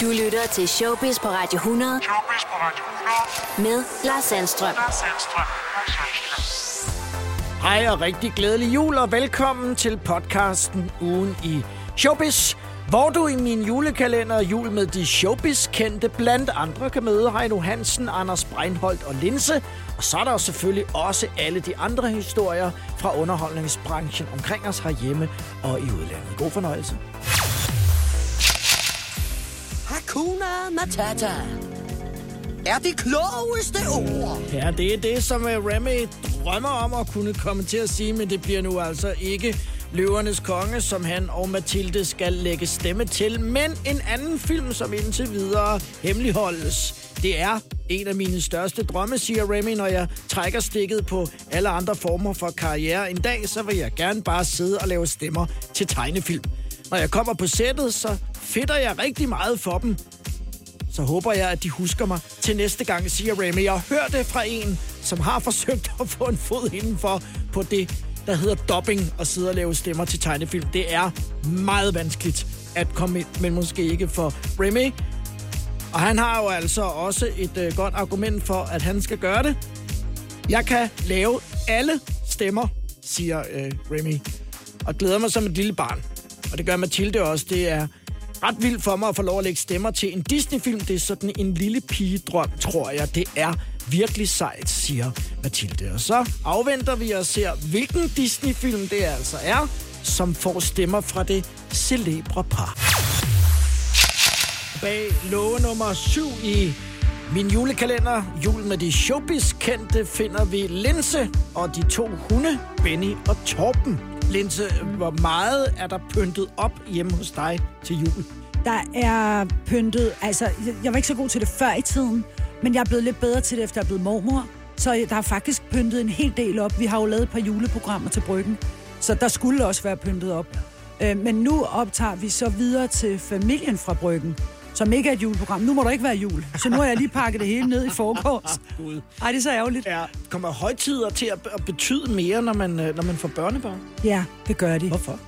Du lytter til Showbiz på Radio 100 Showbiz på Radio 100. med Lars Sandstrøm. Lars Sandstrøm. Lars Sandstrøm. Hej og rigtig glædelig jul, og velkommen til podcasten Ugen i Showbiz, hvor du i min julekalender jul med de showbiz-kendte blandt andre kan møde Heino Hansen, Anders Breinholt og Linse. Og så er der jo selvfølgelig også alle de andre historier fra underholdningsbranchen omkring os herhjemme og i udlandet. God fornøjelse. Hakuna Matata er det klogeste ord. Ja, det er det, som øh, Remy drømmer om at kunne komme til at sige, men det bliver nu altså ikke Løvernes Konge, som han og Mathilde skal lægge stemme til, men en anden film, som indtil videre hemmeligholdes. Det er en af mine største drømme, siger Remy, når jeg trækker stikket på alle andre former for karriere. En dag, så vil jeg gerne bare sidde og lave stemmer til tegnefilm. Når jeg kommer på sættet, så fedter jeg rigtig meget for dem så håber jeg, at de husker mig til næste gang, siger Remy. Jeg hører det fra en, som har forsøgt at få en fod indenfor på det, der hedder dubbing og sidde og lave stemmer til tegnefilm. Det er meget vanskeligt at komme ind, men måske ikke for Remy. Og han har jo altså også et øh, godt argument for, at han skal gøre det. Jeg kan lave alle stemmer, siger øh, Remy, og glæder mig som et lille barn. Og det gør Mathilde også. Det er ret vildt for mig at få lov at lægge stemmer til en Disney-film. Det er sådan en lille pigedrøm, tror jeg. Det er virkelig sejt, siger Mathilde. Og så afventer vi og ser, hvilken Disney-film det altså er, som får stemmer fra det celebre par. Bag låge nummer 7 i min julekalender, jul med de showbiz-kendte, finder vi Linse og de to hunde, Benny og Torben. Linse, hvor meget er der pyntet op hjemme hos dig til jul? Der er pyntet, altså jeg- var ikke så god til det før i tiden, men jeg er blevet lidt bedre til det, efter jeg er blevet mormor. Så der er faktisk pyntet en hel del op. Vi har jo lavet et par juleprogrammer til Bryggen, så der skulle også være pyntet op. Øh, men nu optager vi så videre til familien fra Bryggen, som ikke er et juleprogram. Nu må der ikke være jul, så nu har jeg lige pakket det hele ned i forgårs. Gud. Ej, det er så ærgerligt. Ja, kommer højtider til at, at betyde mere, når man, øh, når man får børnebørn? Ja, det gør de. Hvorfor?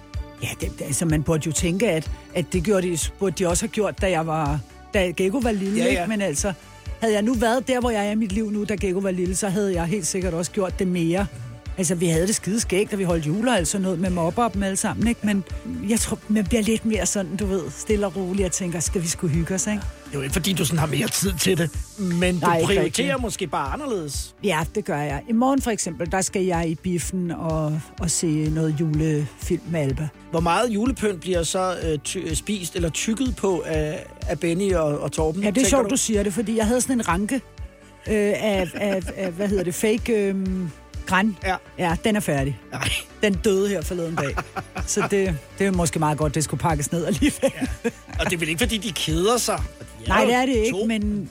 Ja, det, altså man burde jo tænke, at, at det gjorde de, burde de også have gjort, da jeg var, da Gecko var lille, Ja, ja. Ikke? men altså, havde jeg nu været der, hvor jeg er i mit liv nu, da Gecko var lille, så havde jeg helt sikkert også gjort det mere. Altså, vi havde det skide skægt, da vi holdt jule og alt sådan noget med mobber dem alle sammen, ikke? Men jeg tror, man bliver lidt mere sådan, du ved, stille og roligt og tænker, skal vi skulle hygge os, ikke? Det er jo ikke, fordi du sådan har mere tid til det, men du Nej, ikke prioriterer måske bare anderledes. Ja, det gør jeg. I morgen for eksempel, der skal jeg i biffen og, og se noget julefilm med Alba. Hvor meget julepynt bliver så øh, ty- spist eller tykket på af, af Benny og, og Torben? Ja, det er sjovt, du siger det, fordi jeg havde sådan en ranke øh, af, af, af, hvad hedder det, fake øh, græn. Ja. Ja, den er færdig. Nej. Den døde her forleden dag. Så det, det er måske meget godt, det skulle pakkes ned alligevel. Ja. Og det er vel ikke, fordi de keder sig? De Nej, det er det ikke, to. men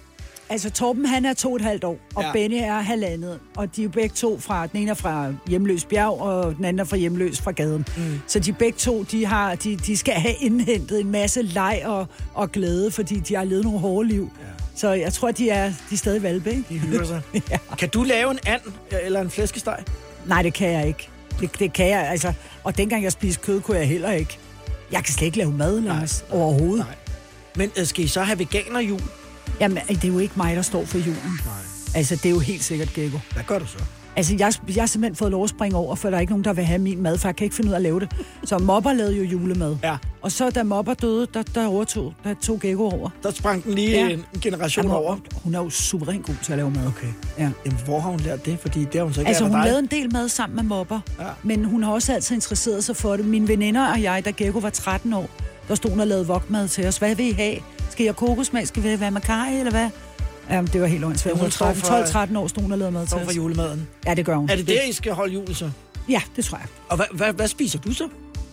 altså Torben han er to og et halvt år, og Ja. ja. Benny er halvandet. Og de er jo begge to fra, den ene er fra Hjemløs Bjerg, og den anden er fra Hjemløs fra gaden. Mm. Så de begge to, de, har, de, de skal have indhentet en masse leg og, og glæde, fordi de har levet nogle hårde liv. Ja. Så jeg tror, de er, de er stadig valpe, ikke? De hygger sig. ja. Kan du lave en and eller en flæskesteg? Nej, det kan jeg ikke. Det, det kan jeg, altså. Og dengang jeg spiste kød, kunne jeg heller ikke. Jeg kan slet ikke lave mad, Lars, nej, overhovedet. nej. Men øh, skal I så have veganerjul? Jamen, det er jo ikke mig, der står for julen. Nej. Altså, det er jo helt sikkert Gecko. Hvad gør du så? Altså, jeg, jeg har simpelthen fået lov at springe over, for der er ikke nogen, der vil have min mad, for jeg kan ikke finde ud af at lave det. Så Mopper lavede jo julemad. Ja. Og så da Mopper døde, der, der overtog, der tog Gecko over. Der sprang den lige Ja. en generation Jamen, over. Hun er jo suveræn god til at lave mad. Okay. Ja. Jamen, hvor har hun lært det? Fordi det har hun så ikke Altså, hun dig. lavede en del mad sammen med Mopper, Ja. men hun har også altid interesseret sig for det. Mine veninder og jeg, da Gecko var 13 år, der stod hun og lavede vokmad til os. Hvad vil I have? Skal I have kokosmag? Skal vi have makaj, eller hvad? Jamen, det var helt åndssvagt. Hun Hun står var for- 12-13 år stod hun og lavede mad til for julemaden. Ja, det gør hun. Er det der, I skal holde jul så? Ja, det tror jeg. Og hvad, hvad, hvad spiser du så?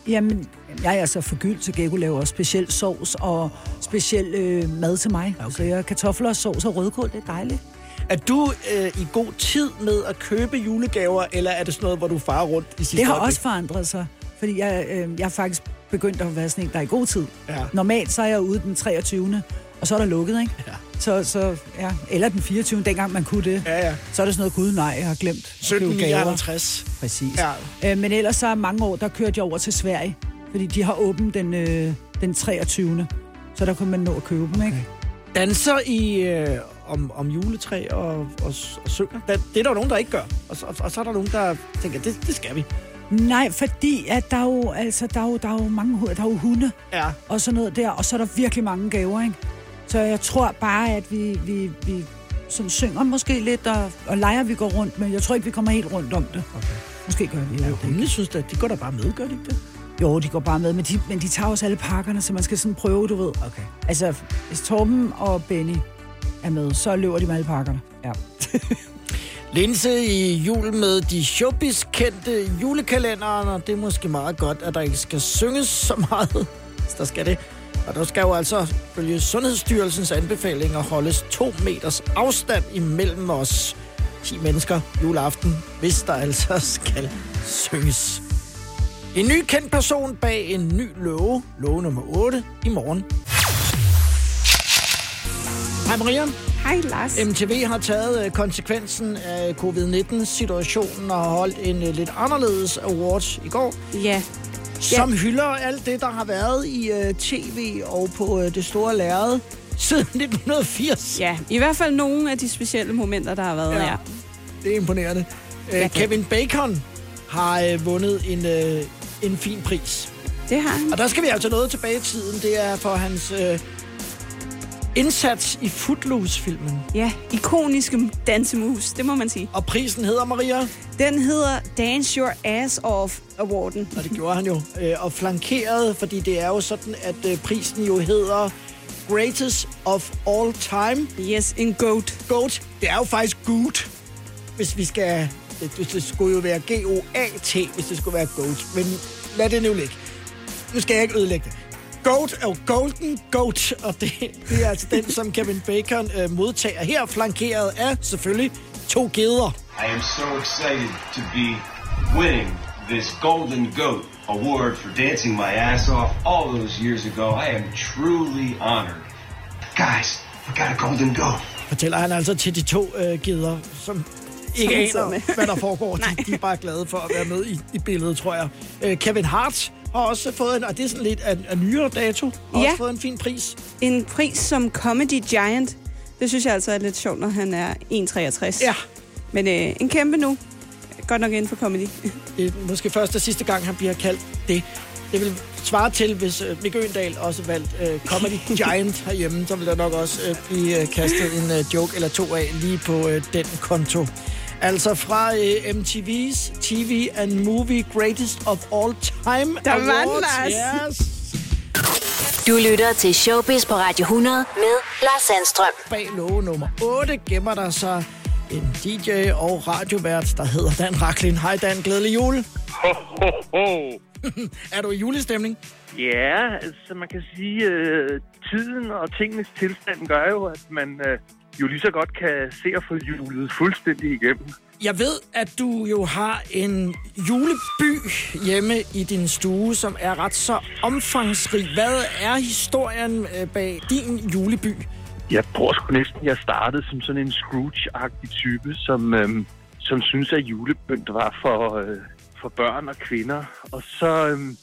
Jamen, jeg er altså forgyldt, så Gecko laver speciel sovs og speciel øh, mad til mig. Okay. Så jeg kartofler og sovs og rødkål, det er dejligt. Er du øh, i god tid med at købe julegaver, eller er det sådan noget, hvor du farer rundt i sidste Det har øjeblik? også forandret sig, fordi jeg, øh, jeg er faktisk begyndt at være sådan en, der er i god tid. Ja. Normalt så er jeg ude den 23. Og så er der lukket, ikke? Ja. Så, så, ja. Eller den 24. dengang man kunne det. Ja, ja. Så er det sådan noget, gud nej, jeg har glemt. at købe gaver. 1759. Præcis. Ja. Øh, men ellers så mange år, der kørte jeg over til Sverige. Fordi de har åbent den, øh, den 23. Så der kunne man nå at købe dem, ikke? Danser I øh, om, om juletræ og, og, og synger? Det, det er der jo nogen, der ikke gør. Og, så- og, og så er der nogen, der tænker, det, det skal vi. Nej, fordi at der er jo, altså, der er jo, der er jo mange der er jo hunde Ja. og sådan noget der, og så er der virkelig mange gaver, ikke? Så jeg tror bare, at vi, vi, vi sådan synger måske lidt, og, og leger, vi går rundt, men jeg tror ikke, vi kommer helt rundt om det. Okay. Måske gør vi. Ja, Ja, hundene synes da, de går da bare med, gør de ikke det? jo, de går bare med, men de, men de tager også alle pakkerne, så man skal sådan prøve, du ved. Okay. Altså, hvis Torben og Benny er med, så løber de med alle pakkerne. Ja. Linse i jul med de showbiz kendte julekalenderen, og det er måske meget godt, at der ikke skal synges så meget. hvis Der skal det. Og der skal jo altså følge Sundhedsstyrelsens anbefalinger holdes to meters afstand imellem os 10 mennesker juleaften, hvis der altså skal synges. En ny kendt person bag en ny love, love nummer 8, i morgen. Hej Maria. Hej Lars. MTV har taget øh, konsekvensen af covid-19-situationen og har holdt en øh, lidt anderledes award i går, Ja, som hylder alt det, der har været i øh, tv og på øh, det store lærred siden 1980. ja, i hvert fald nogle af de specielle momenter, der har været Ja. ja. her. Det er imponerende. Øh. Kevin Bacon har øh, vundet en, øh, en fin pris. Det har han. Og der skal vi altså noget tilbage i tiden. Det er for hans øh, indsats i Footloose-filmen. Ja, ikoniske dansemus, det må man sige. Og prisen hedder Maria. Den hedder Dance Your Ass Off Awarden. Og det gjorde han jo. Øh, og flankeret, fordi det er jo sådan, at øh, prisen jo hedder Greatest of All Time. Yes, en goat. Goat. Det er jo faktisk good, hvis vi skal... Det, det skulle jo være G-O-A-T, hvis det skulle være goat. Men lad det nu ligge. Nu skal jeg ikke ødelægge det. Goat er jo Golden Goat, og det, det er altså den, som Kevin Bacon øh, modtager her, flankeret af selvfølgelig to geder. I am so excited to be winning this Golden Goat Award for dancing my ass off all those years ago. I am truly honored. Guys, I got a Golden Goat. fortæller han altså til de to øh, geder, som ikke aner, hvad der foregår. De, de er bare glade for at være med i, i billedet, tror jeg. Øh, Kevin Hart har også fået en, og det er sådan lidt af, af nyere dato, har Ja. også fået en fin pris. En pris som Comedy Giant. Det synes jeg altså er lidt sjovt, når han er 1,63. Ja, Men øh, en kæmpe nu. Godt nok inden for comedy. det er måske første og sidste gang, han bliver kaldt det. Det vil svare til, hvis øh, Mikke Øendal også valgte øh, Comedy Giant herhjemme, så vil der nok også øh, blive øh, kastet en øh, joke eller to af lige på øh, den konto. Altså fra øh, MTV's TV and Movie Greatest of All Time Der var Awards. Lars. Yes. Du lytter til Showbiz på Radio 100 med Lars Sandstrøm. Bag låge nummer 8 gemmer der sig en DJ og radiovært, der hedder Dan Raklin. Hej Dan, glædelig jul. Ho, ho, ho. Er du i julestemning? Ja, altså man kan sige, øh, tiden og tingenes tilstand gør jo, at man øh, jo lige så godt kan se at få julet fuldstændig igennem. Jeg ved, at du jo har en juleby hjemme i din stue, som er ret så omfangsrig. Hvad er historien øh, bag din juleby? Jeg tror sgu næsten, jeg startede som sådan en Scrooge-agtig type, som, øhm, som synes, at julebønt var for, øh, for børn og kvinder. Og så øhm,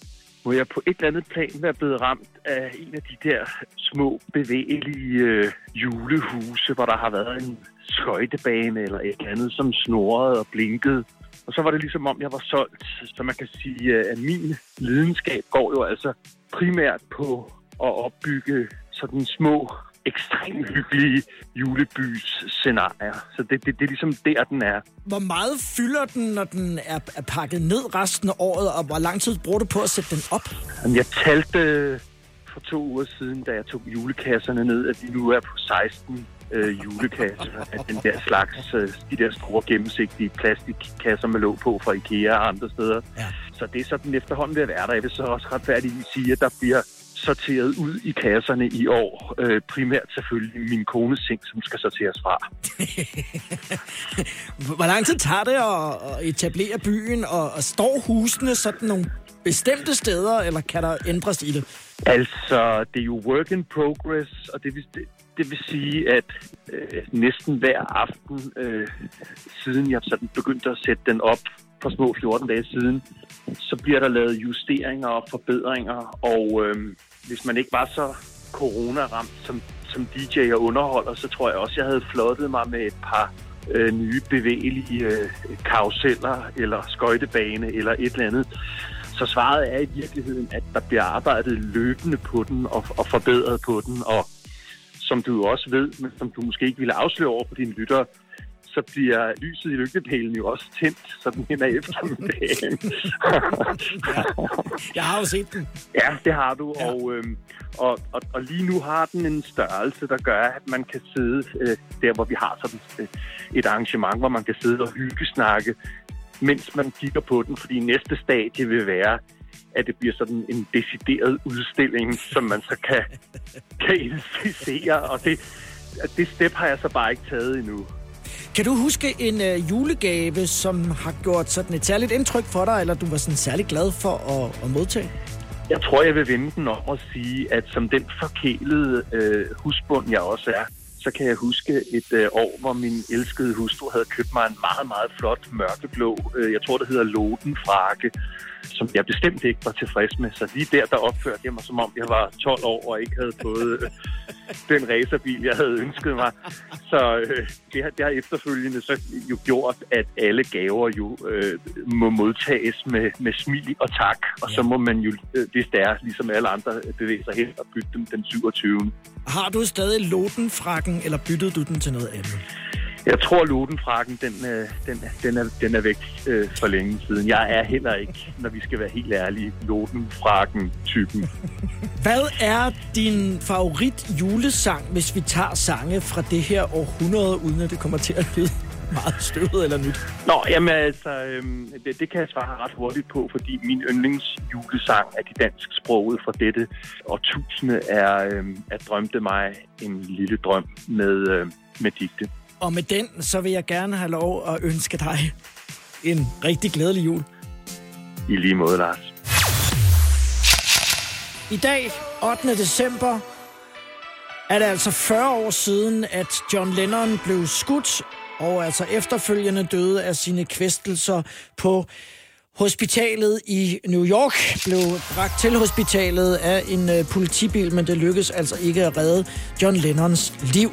må jeg på et eller andet plan være blevet ramt af en af de der små, bevægelige øh, julehuse, hvor der har været en skøjtebane eller et eller andet, som snorede og blinkede. Og så var det ligesom om, jeg var solgt. Så man kan sige, øh, at min lidenskab går jo altså primært på at opbygge sådan små, ekstremt hyggelige julebys-scenarier. Så det, det, det er ligesom der, den er. Hvor meget fylder den, når den er, er pakket ned resten af året, og hvor lang tid bruger du på at sætte den op? Jamen, Jeg talte for to uger siden, da jeg tog julekasserne ned, at de nu er på 16 øh, julekasser af den der slags, øh, de der store gennemsigtige plastikkasser med låg på fra Ikea og andre steder. Ja. Så det er sådan efterhånden ved at være der. Jeg vil så også retfærdigt sige, at der bliver sorteret ud i kasserne i år. Øh, primært selvfølgelig min kones seng, som skal sorteres fra. Hvor lang tid tager det at, etablere byen, og, og står husene sådan nogle bestemte steder, eller kan der ændres i det? Altså, det er jo work in progress, og det vil, det, det vil sige, at øh, næsten hver aften, øh, siden jeg sådan begyndte at sætte den op for små 14 dage siden, så bliver der lavet justeringer og forbedringer, og øh, hvis man ikke var så corona-ramt som, som DJ og underholder, så tror jeg også, jeg havde flottet mig med et par øh, nye bevægelige øh, karuseller eller skøjtebane eller et eller andet. Så svaret er i virkeligheden, at der bliver arbejdet løbende på den og, og forbedret på den. Og som du også ved, men som du måske ikke ville afsløre over på dine lyttere, så bliver lyset i lygtepælen jo også tændt sådan hen ad eftermiddagen. Jeg har jo set den. Ja, det har du. Ja. Og, øhm, og, og, og lige nu har den en størrelse, der gør, at man kan sidde øh, der, hvor vi har sådan øh, et arrangement, hvor man kan sidde og hyggesnakke, mens man kigger på den. Fordi næste stadie vil være, at det bliver sådan en decideret udstilling, som man så kan, kan inspicere. Og det, det step har jeg så bare ikke taget endnu. Kan du huske en øh, julegave, som har gjort sådan et særligt indtryk for dig, eller du var sådan særlig glad for at, at modtage? Jeg tror, jeg vil vende den om og sige, at som den forkælede øh, husbund, jeg også er, så kan jeg huske et øh, år, hvor min elskede hustru havde købt mig en meget, meget flot mørkeblå, øh, jeg tror, det hedder Loden-frakke, som jeg bestemt ikke var tilfreds med. Så lige der, der opførte jeg mig, som om jeg var 12 år og ikke havde fået øh, den racerbil, jeg havde ønsket mig. Så øh, det, har, det har efterfølgende så jo gjort, at alle gaver jo øh, må modtages med, med smil og tak. Og så må man jo, øh, hvis det er, ligesom alle andre, bevæge sig hen og bytte dem den 27. Har du stadig Loden-frakken, eller byttede du den til noget andet? Jeg tror, Lodenfrakken, den, øh, den, den, er, den er væk øh, for længe siden. Jeg er heller ikke, når vi skal være helt ærlige, Lodenfrakken-typen. Hvad er din favorit julesang, hvis vi tager sange fra det her århundrede, uden at det kommer til at lyde meget støvet eller nyt? Nå, jamen altså, øhm, det, det kan jeg svare ret hurtigt på, fordi min yndlingsjulesang af de dansk sproget fra dette årtusinde er øhm, at drømte mig en lille drøm med, øh, med digte. Og med den, så vil jeg gerne have lov at ønske dig en rigtig glædelig jul. I lige måde, Lars. I dag, 8. december, er det altså 40 år siden, at John Lennon blev skudt, og altså efterfølgende døde af sine kvæstelser på Hospitalet i New York blev bragt til hospitalet af en uh, politibil, men det lykkedes altså ikke at redde John Lennons liv.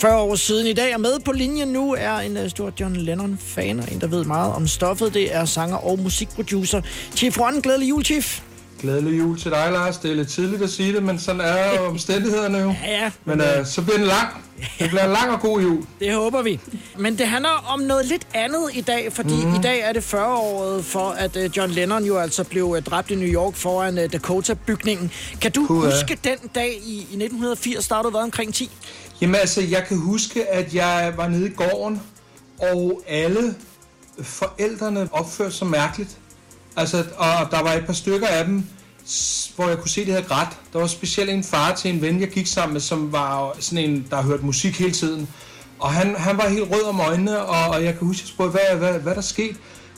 40 år siden i dag, og med på linjen nu er en uh, stor John Lennon-fan, og en, der ved meget om stoffet. Det er sanger og musikproducer. Chief Ron, glædelig jul, Chief. Glædelig jul til dig, Lars. Det er lidt tidligt at sige det, men sådan er omstændighederne jo. Ja, ja. Men uh, så bliver den lang. Det bliver en lang og god jul. Det håber vi. Men det handler om noget lidt andet i dag, fordi mm. i dag er det 40-året for, at uh, John Lennon jo altså blev dræbt i New York foran Dakota-bygningen. Kan du Puh, huske den dag i, i 1980, da du var omkring 10? Jamen altså, jeg kan huske, at jeg var nede i gården, og alle forældrene opførte sig mærkeligt. Altså, og der var et par stykker af dem, hvor jeg kunne se, at de havde grædt. Der var specielt en far til en ven, jeg gik sammen med, som var sådan en, der hørte musik hele tiden. Og han, han var helt rød om øjnene, og, og jeg kan huske, at jeg spurgte, hvad, hvad, hvad der skete?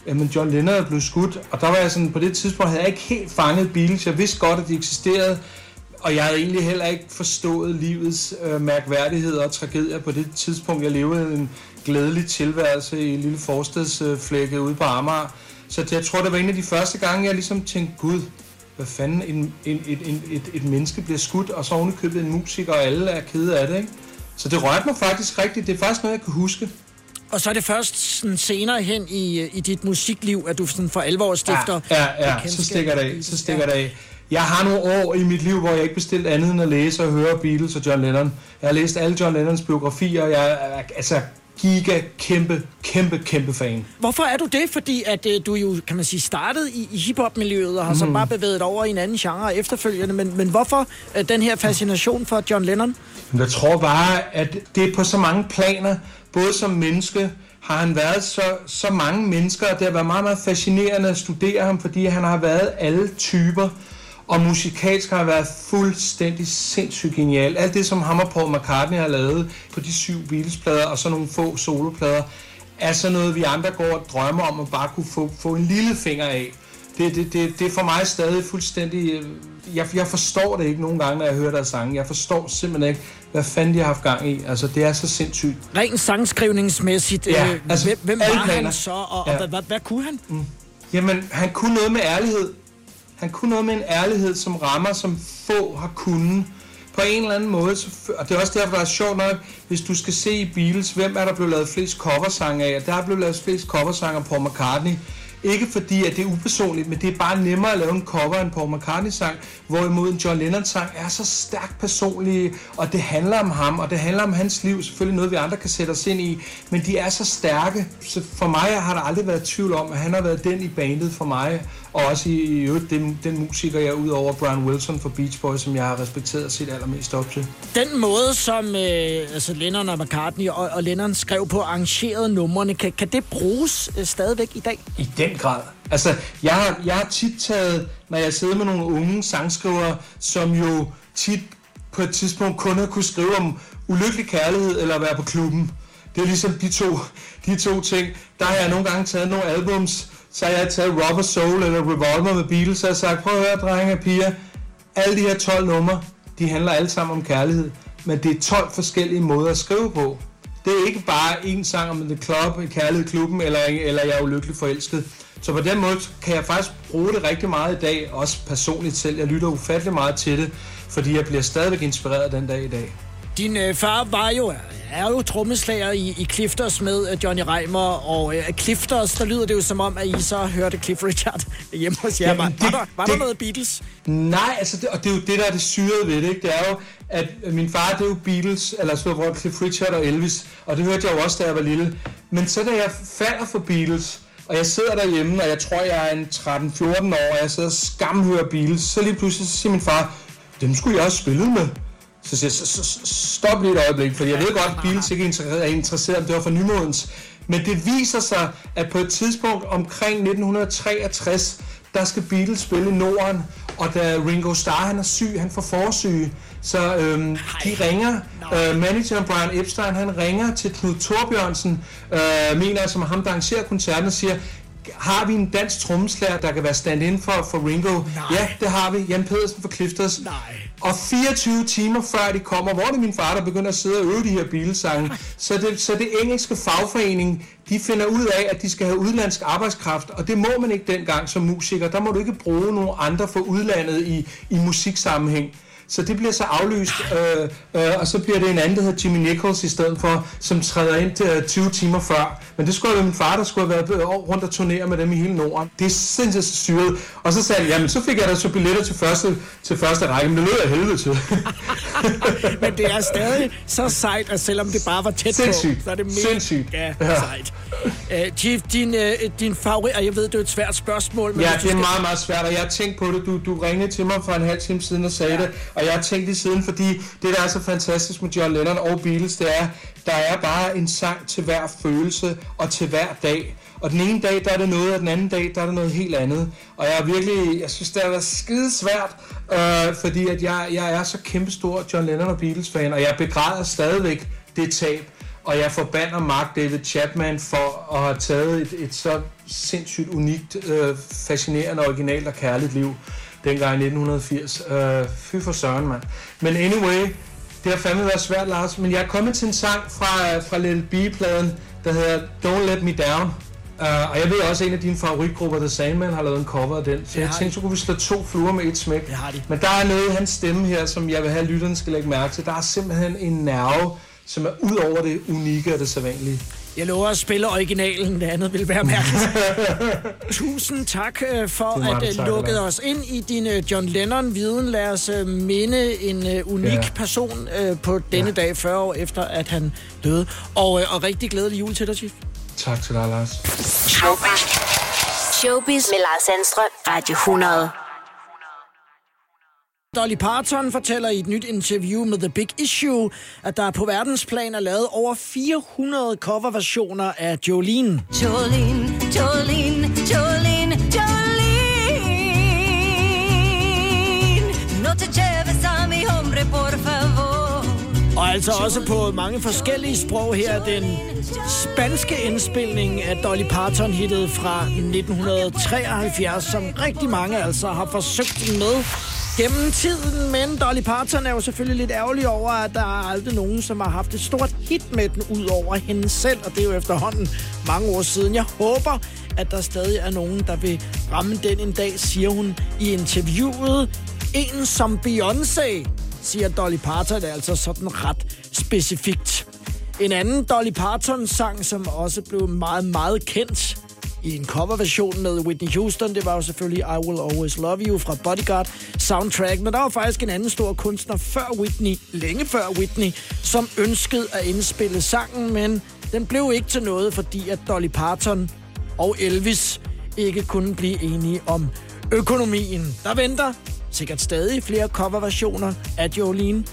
Jamen, John Lennon er blevet skudt, og der var jeg sådan, på det tidspunkt havde jeg ikke helt fanget Beatles. Jeg vidste godt, at de eksisterede, og jeg havde egentlig heller ikke forstået livets øh, mærkværdigheder og tragedier på det tidspunkt. Jeg levede en glædelig tilværelse i en lille forstedsflække ude på Amager. Så det, jeg tror, det var en af de første gange, jeg ligesom tænkte, gud, hvad fanden, en, en, et, en, et, et menneske bliver skudt, og så ovenikøbet en musiker, og alle er kede af det, ikke? Så det rørte mig faktisk rigtigt. Det er faktisk noget, jeg kan huske. Og så er det først sådan senere hen i, i dit musikliv, at du sådan for alvor stifter... Ja, ja, ja. så stikker det af. Så stikker det af. Jeg har nogle år i mit liv, hvor jeg ikke bestilt andet end at læse og høre Beatles og John Lennon. Jeg har læst alle John Lennons biografier, og jeg er altså giga, kæmpe, kæmpe, kæmpe fan. Hvorfor er du det? Fordi at øh, du jo, kan man sige, startede i, i hiphop-miljøet og har Mm. så bare bevæget dig over i en anden genre efterfølgende. Men, men hvorfor øh, den her fascination for John Lennon? Jeg tror bare, at det er på så mange planer, både som menneske, har han været så, så mange mennesker, og det har været meget, meget fascinerende at studere ham, fordi han har været alle typer, og musikalsk har han været fuldstændig sindssygt genial. Alt det, som ham og Paul McCartney har lavet på de syv Beatles-plader, og så nogle få soloplader, er sådan noget, vi andre går og drømmer om at bare kunne få, få en lille finger af. Det, det, det, det er for mig stadig fuldstændig... øh, Jeg, jeg forstår det ikke nogen gange, når jeg hører deres sange. Jeg forstår simpelthen ikke, hvad fanden de har haft gang i. Altså, det er så sindssygt. Rent sangskrivningsmæssigt, Ja, øh, altså, hvem, hvem var planer. han så, og, og Ja. hvad, hvad, hvad kunne han? Mm. Jamen, han kunne noget med ærlighed. Han kunne noget med en ærlighed, som rammer, som få har kunnet. på en eller anden måde, så, og det er også derfor, der er sjovt nok, hvis du skal se i Beatles, hvem er der blevet lavet flest coversange af? Der er blevet lavet flest coversange af Paul McCartney. Ikke fordi, at det er upersonligt, men det er bare nemmere at lave en cover end en Paul McCartney-sang, hvorimod en John Lennon-sang er så stærkt personlig, og det handler om ham, og det handler om hans liv, selvfølgelig noget, vi andre kan sætte os ind i, men de er så stærke, så for mig har der aldrig været tvivl om, at han har været den i bandet for mig, og også i, i øvrigt den, den musiker, jeg ud over Brian Wilson for Beach Boys, som jeg har respekteret og set allermest op til. Den måde, som øh, altså Lennon og McCartney og, og Lennon skrev på arrangerede numrene, kan, kan det bruges øh, stadigvæk i dag? I den grad. Altså, jeg har, jeg har tit taget, når jeg sidder med nogle unge sangskrivere, som jo tit på et tidspunkt kun har kunne skrive om ulykkelig kærlighed eller være på klubben. Det er ligesom de to, de to ting. Der har jeg nogle gange taget nogle albums, så har jeg taget Rubber Soul eller Revolver med Beatles, og jeg har sagt, prøv at høre, drenge og piger, alle de her 12 numre, de handler alle sammen om kærlighed, men det er 12 forskellige måder at skrive på. Det er ikke bare en sang om The Club, Kærlighed Klubben, eller, eller Jeg er ulykkelig forelsket. Så på den måde kan jeg faktisk bruge det rigtig meget i dag, også personligt selv. Jeg lytter ufattelig meget til det, fordi jeg bliver stadigvæk inspireret den dag i dag. Din øh, far var jo, er jo trommeslager i, i Clifters med uh, Johnny Reimer, og øh, Clifters, der lyder det jo som om, at I så hørte Cliff Richard hjemme hos jer. Jamen, det, var, der, var det, der noget Beatles? Nej, altså det, og det er jo det, der er det syrede ved det, ikke? Det er jo, at min far, det er jo Beatles, eller så var Cliff Richard og Elvis, og det hørte jeg jo også, da jeg var lille. Men så da jeg falder for Beatles, og jeg sidder derhjemme, og jeg tror, jeg er en 13-14 år, og jeg sidder og skamhører Beatles, så lige pludselig så siger min far, dem skulle jeg også spille med. Så siger jeg, stop lige et øjeblik, for jeg ved godt, at Beatles ikke er interesseret, om det var for nymodens. Men det viser sig, at på et tidspunkt omkring 1963, der skal Beatles spille i Norden, og da Ringo Starr han er syg, han får forsyge, så øhm, de ringer, øh, manageren Brian Epstein, han ringer til Knud Torbjørnsen, øh, mener som ham, der arrangerer koncerten, og siger, har vi en dansk trommeslager, der kan være stand-in for, for Ringo? Nej. Ja, det har vi. Jan Pedersen for Clifters. Nej. Og 24 timer før de kommer, hvor er det min far, der begynder at sidde og øve de her bilsange. Så det, så det engelske fagforening, de finder ud af, at de skal have udlandsk arbejdskraft, og det må man ikke dengang som musiker. Der må du ikke bruge nogen andre for udlandet i, i musiksammenhæng. Så det bliver så aflyst, øh, øh, og så bliver det en anden, der hedder Jimmy Nichols i stedet for, som træder ind til 20 øh, timer før. Men det skulle have min far, der skulle have været rundt og turnere med dem i hele Norden. Det er sindssygt syret. Og så sagde han, jamen så fik jeg da så billetter til første, til første række, men det lød jeg helvede til. men det er stadig så sejt, at selvom det bare var tæt Sindssygt. på, så er det mere Sindssygt. Ja, ja. sejt. Uh, Chief, din, uh, din favorit, og jeg ved, det er et svært spørgsmål. Men ja, det er skal... meget, meget svært, og jeg har tænkt på det. Du, du ringede til mig for en halv time siden og sagde ja. det, og jeg har tænkt det siden, fordi det, der er så fantastisk med John Lennon og Beatles, det er, der er bare en sang til hver følelse og til hver dag. Og den ene dag, der er det noget, og den anden dag, der er det noget helt andet. Og jeg er virkelig, jeg synes, det er skide svært, øh, fordi at jeg, jeg er så kæmpestor John Lennon og Beatles-fan, og jeg begræder stadigvæk det tab. Og jeg forbander Mark David Chapman for at have taget et, et så sindssygt unikt, øh, fascinerende, originalt og kærligt liv dengang i 1980. Øh, fy for søren, mand. Men anyway, det har fandme været svært, Lars. Men jeg er kommet til en sang fra, fra Little B-pladen, der hedder Don't Let Me Down. Uh, og jeg ved også, at en af dine favoritgrupper, The Sandman, har lavet en cover af den. Så jeg tænkte, så kunne vi slå to fluer med et smæk. Det har de. Men der er noget i hans stemme her, som jeg vil have, at lytterne skal lægge mærke til. Der er simpelthen en nerve, som er ud over det unikke og det sædvanlige. Jeg lover at spille originalen, det andet vil være mærkeligt. Tusind tak øh, for at uh, lukke os ind i din uh, John Lennon-viden. Lad os uh, minde en unik ja. person på denne ja. dag, 40 år efter at han døde. Og, og rigtig glædelig jul til dig, Chief. Tak til dig, Lars. Showbiz. Showbiz med Lars Sandstrøm. Radio 100. Dolly Parton fortæller i et nyt interview med The Big Issue, at der på verdensplan er lavet over 400 coverversioner af Jolene. Jolene, Jolene, Jolene, Jolene. No te lleves a mi hombre, por favor. Og altså også på mange forskellige sprog her den spanske indspilning af Dolly Parton-hittet fra 1973, som rigtig mange altså har forsøgt med gennem tiden, men Dolly Parton er jo selvfølgelig lidt ærgerlig over, at der er aldrig nogen, som har haft et stort hit med den ud over hende selv, og det er jo efterhånden mange år siden. Jeg håber, at der stadig er nogen, der vil ramme den en dag, siger hun i interviewet. En som Beyoncé siger Dolly Parton altså sådan ret specifikt. En anden Dolly Parton-sang, som også blev meget, meget kendt i en coverversion med Whitney Houston, det var jo selvfølgelig I Will Always Love You fra Bodyguard soundtrack. Men der var faktisk en anden stor kunstner før Whitney, længe før Whitney, som ønskede at indspille sangen, men den blev ikke til noget, fordi at Dolly Parton og Elvis ikke kunne blive enige om økonomien. Der venter sikkert stadig flere coverversioner af Jolene,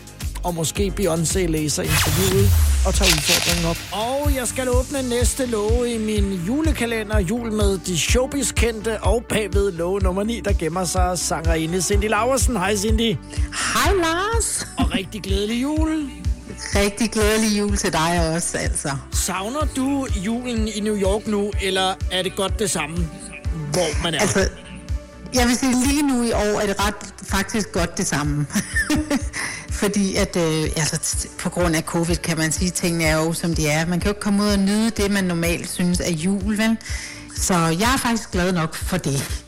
og måske Beyoncé læser interviewet og tager udfordringen op. Og jeg skal åbne næste låge i min julekalender, jul med de showbiz kendte og bagved låge nummer 9, der gemmer sig sangerinde Cindy Laversen. Hej Cindy. Hej Lars. Og rigtig glædelig jul. Rigtig glædelig jul til dig også, altså. Savner du julen i New York nu, eller er det godt det samme, hvor man er? Altså, jeg vil sige, lige nu i år er det ret faktisk godt det samme. Fordi at, øh, altså, på grund af covid kan man sige, at tingene er jo som de er. Man kan jo ikke komme ud og nyde det, man normalt synes er jul, vel? Så jeg er faktisk glad nok for det.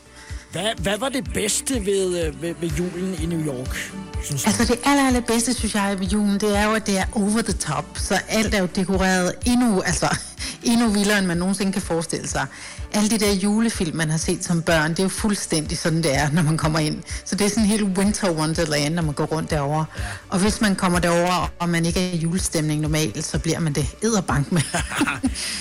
Hvad, hvad var det bedste ved, øh, ved, ved julen i New York? Synes altså det aller, aller bedste, synes jeg, ved julen, det er jo, at det er over the top. Så alt er jo dekoreret endnu, altså, endnu vildere, end man nogensinde kan forestille sig alle de der julefilm, man har set som børn, det er jo fuldstændig sådan, det er, når man kommer ind. Så det er sådan en helt winter wonderland, når man går rundt derover. Ja. Og hvis man kommer derover, og man ikke er i julestemning normalt, så bliver man det edderbank med.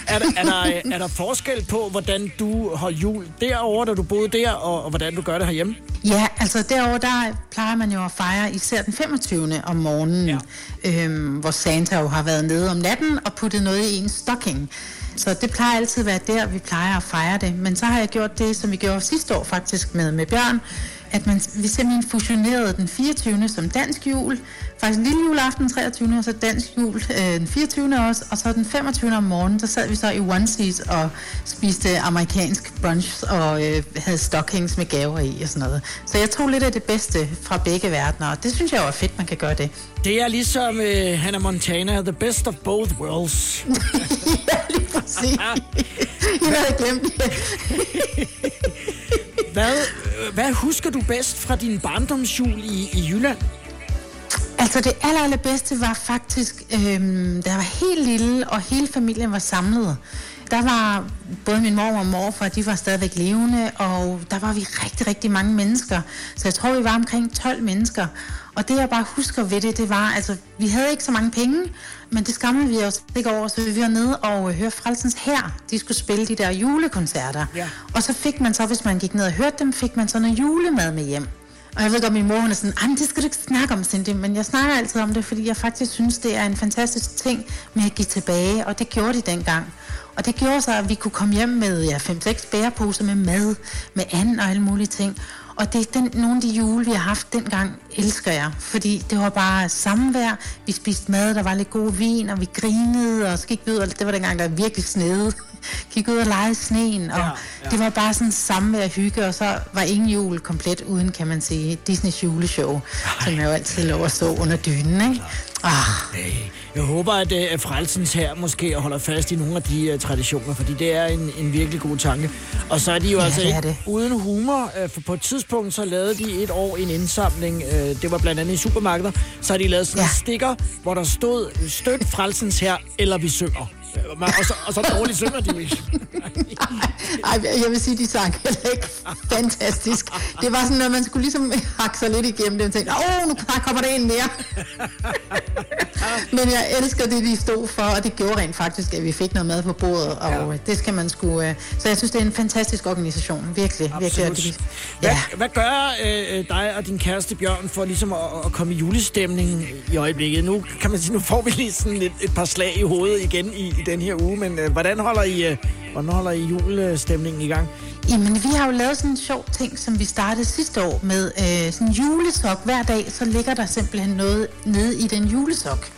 er, der, er, der, er der forskel på, hvordan du holder jul derovre, da du boede der, og, og hvordan du gør det herhjemme? Ja, altså derovre, der plejer man jo at fejre især den 25. om morgenen, ja. øhm, hvor Santa jo har været nede om natten og puttet noget i en stocking. Så det plejer altid at være der, vi plejer at fejre det. Men så har jeg gjort det, som vi gjorde sidste år faktisk med, med Bjørn, at man, vi simpelthen fusionerede den 24. som dansk jul, faktisk lille juleaften 23. og så dansk jul øh, den 24. også, og så den 25. om morgenen, der sad vi så i onesies og spiste amerikansk brunch og øh, havde stockings med gaver i og sådan noget. Så jeg tog lidt af det bedste fra begge verdener, og det synes jeg var fedt, man kan gøre det. Det er ligesom øh, Hannah Montana, the best of both worlds. ja, lige præcis. jeg havde glemt det. hvad, hvad husker du bedst fra din barndomsjul i, i Jylland? Altså det aller, allerbedste var faktisk, øhm, da jeg var helt lille, og hele familien var samlet. Der var både min mor og morfar, de var stadigvæk levende, og der var vi rigtig, rigtig mange mennesker. Så jeg tror, vi var omkring 12 mennesker. Og det, jeg bare husker ved det, det var, altså, vi havde ikke så mange penge, men det skammede vi os ikke over, så vi var nede og høre Frelsens her. De skulle spille de der julekoncerter. Ja. Og så fik man så, hvis man gik ned og hørte dem, fik man så noget julemad med hjem. Og jeg ved godt, min mor hun er sådan, det skal du ikke snakke om, Cindy, men jeg snakker altid om det, fordi jeg faktisk synes, det er en fantastisk ting med at give tilbage, og det gjorde de dengang. Og det gjorde så, at vi kunne komme hjem med ja, 5-6 bæreposer med mad, med and og alle mulige ting. Og det er den, nogle af de jule, vi har haft dengang, elsker jeg. Fordi det var bare samvær. Vi spiste mad, der var lidt god vin, og vi grinede, og så gik vi ud, og det var dengang, der virkelig snede. Gik ud og legede sneen, og ja, ja. det var bare sådan samvær hygge, og så var ingen jul komplet uden, kan man sige, Disneys juleshow, Ej. som jeg jo altid lå at stå under dynen, ikke? Ah. Jeg håber, at uh, Frelsens her måske holder fast i nogle af de uh, traditioner, fordi det er en, en virkelig god tanke. Og så er de jo ja, altså ikke det. uden humor, uh, for på et tidspunkt så lavede de et år en indsamling, uh, det var blandt andet i supermarkeder, så har de lavet sådan ja. en stikker, hvor der stod, støt Frelsens her, eller vi synger. Og så, og så dårligt synger de ikke. Ej, jeg vil sige, de sang heller ikke fantastisk. Det var sådan, når man skulle ligesom hakke sig lidt igennem det, og tænkte, åh, nu kommer der en mere. Men jeg elsker det, de stod for, og det gjorde rent faktisk, at vi fik noget mad på bordet, og ja. det skal man skulle... Øh, så jeg synes, det er en fantastisk organisation, virkelig. virkelig virkelig. Hvad, ja. hvad gør øh, dig og din kæreste Bjørn for ligesom at, at komme i julestemning i øjeblikket? Nu kan man sige, nu får vi lige sådan et, et par slag i hovedet igen i, i den her uge, men øh, hvordan holder I, øh, hvordan holder I julestemningen i gang? Jamen, vi har jo lavet sådan en sjov ting, som vi startede sidste år med øh, sådan en julesok. Hver dag, så ligger der simpelthen noget nede i den julesok.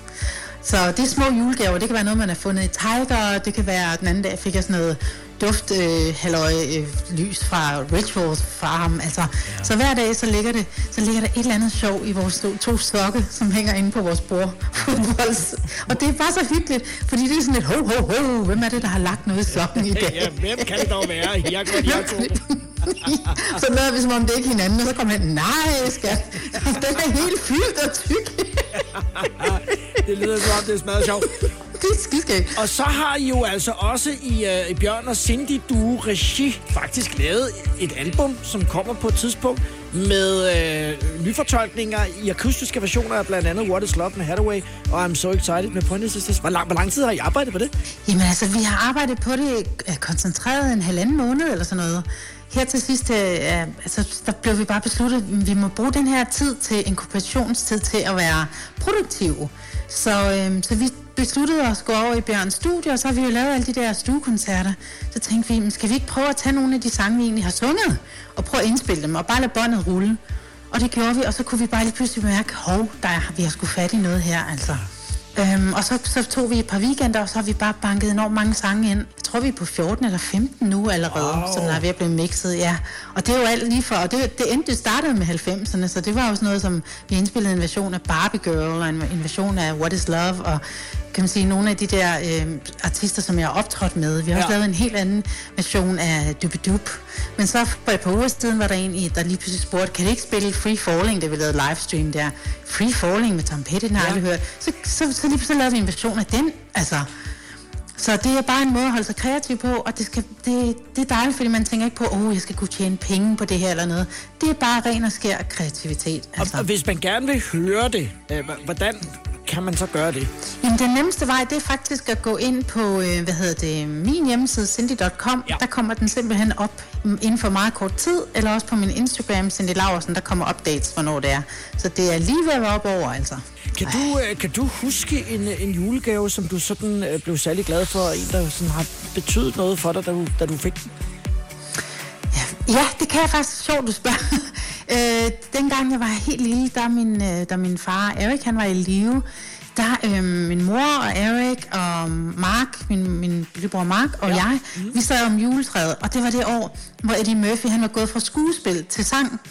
Så det er små julegaver. Det kan være noget, man har fundet i Tiger. Det kan være, den anden dag fik jeg sådan noget duft øh, halløj, øh, lys fra Rituals Farm. Altså, ja. Så hver dag så ligger, det, så ligger der et eller andet sjov i vores to, to sokke, som hænger inde på vores bord. og det er bare så hyggeligt, fordi det er sådan et ho, ho, ho. Hvem er det, der har lagt noget i sokken i dag? ja, hvem kan det dog være? Jeg går, jeg så lavede vi, som om det ikke hinanden, og så kom han, nej, skat, den er helt fyldt og tyk. det lyder som om, det er smadret sjovt. Det er. Og så har I jo altså også i, uh, i Bjørn og Cindy Duo Regi faktisk lavet et album, som kommer på et tidspunkt med øh, nyfortolkninger i akustiske versioner af blandt andet What is Love med Hathaway og I'm So Excited med Pointed Sisters. Hvor lang, hvor lang tid har I arbejdet på det? Jamen altså, vi har arbejdet på det øh, koncentreret en halvanden måned eller sådan noget. Her til sidst, øh, øh altså, der blev vi bare besluttet, at vi må bruge den her tid til inkubationstid til at være produktive. Så, øh, så vi besluttede os at gå over i Bjørns studie, og så har vi jo lavet alle de der stuekoncerter. Så tænkte vi, skal vi ikke prøve at tage nogle af de sange, vi egentlig har sunget, og prøve at indspille dem, og bare lade båndet rulle. Og det gjorde vi, og så kunne vi bare lige pludselig mærke, hov, der er, vi har sgu fat i noget her, altså. Øhm, og så, så tog vi et par weekender, og så har vi bare banket enormt mange sange ind. Jeg tror, vi er på 14 eller 15 nu allerede, wow. den er ved at blive mixet, ja. Og det er jo alt lige for, og det, det endte, det startede med 90'erne, så det var jo sådan noget som, vi indspillede en version af Barbie Girl, og en, en version af What is Love, og kan man sige, nogle af de der øh, artister, som jeg har optrådt med. Vi har ja. også lavet en helt anden version af Dubidup. Men så for et par uger siden var der en, der lige pludselig spurgte, kan det ikke spille Free Falling, det vi lavede livestream der? Free Falling med Tom Petty, den har ja. aldrig hørt. Så, så, så lige pludselig lavede vi en version af den, altså. Så det er bare en måde at holde sig kreativ på, og det, skal, det, det er dejligt, fordi man tænker ikke på, åh, oh, jeg skal kunne tjene penge på det her eller noget. Det er bare ren og skær kreativitet. Altså. Og, og hvis man gerne vil høre det, øh, hvordan kan man så gøre det? Jamen, den nemmeste vej, det er faktisk at gå ind på, øh, hvad hedder det, min hjemmeside, cindy.com. Ja. Der kommer den simpelthen op inden for meget kort tid, eller også på min Instagram, Cindy Laversen, der kommer updates, hvornår det er. Så det er lige ved at være op over, altså. Kan du, øh, kan du huske en, en julegave, som du sådan øh, blev særlig glad for, en, der sådan har betydet noget for dig, da du, da du fik den? Ja, ja det kan jeg faktisk sjovt, du spørger. Øh, dengang jeg var helt lille, der min, øh, der min far Erik, han var i live, der øh, min mor og Erik og Mark, min, min lillebror Mark og ja. jeg, vi sad om juletræet, og det var det år, hvor Eddie Murphy han var gået fra skuespil til sang.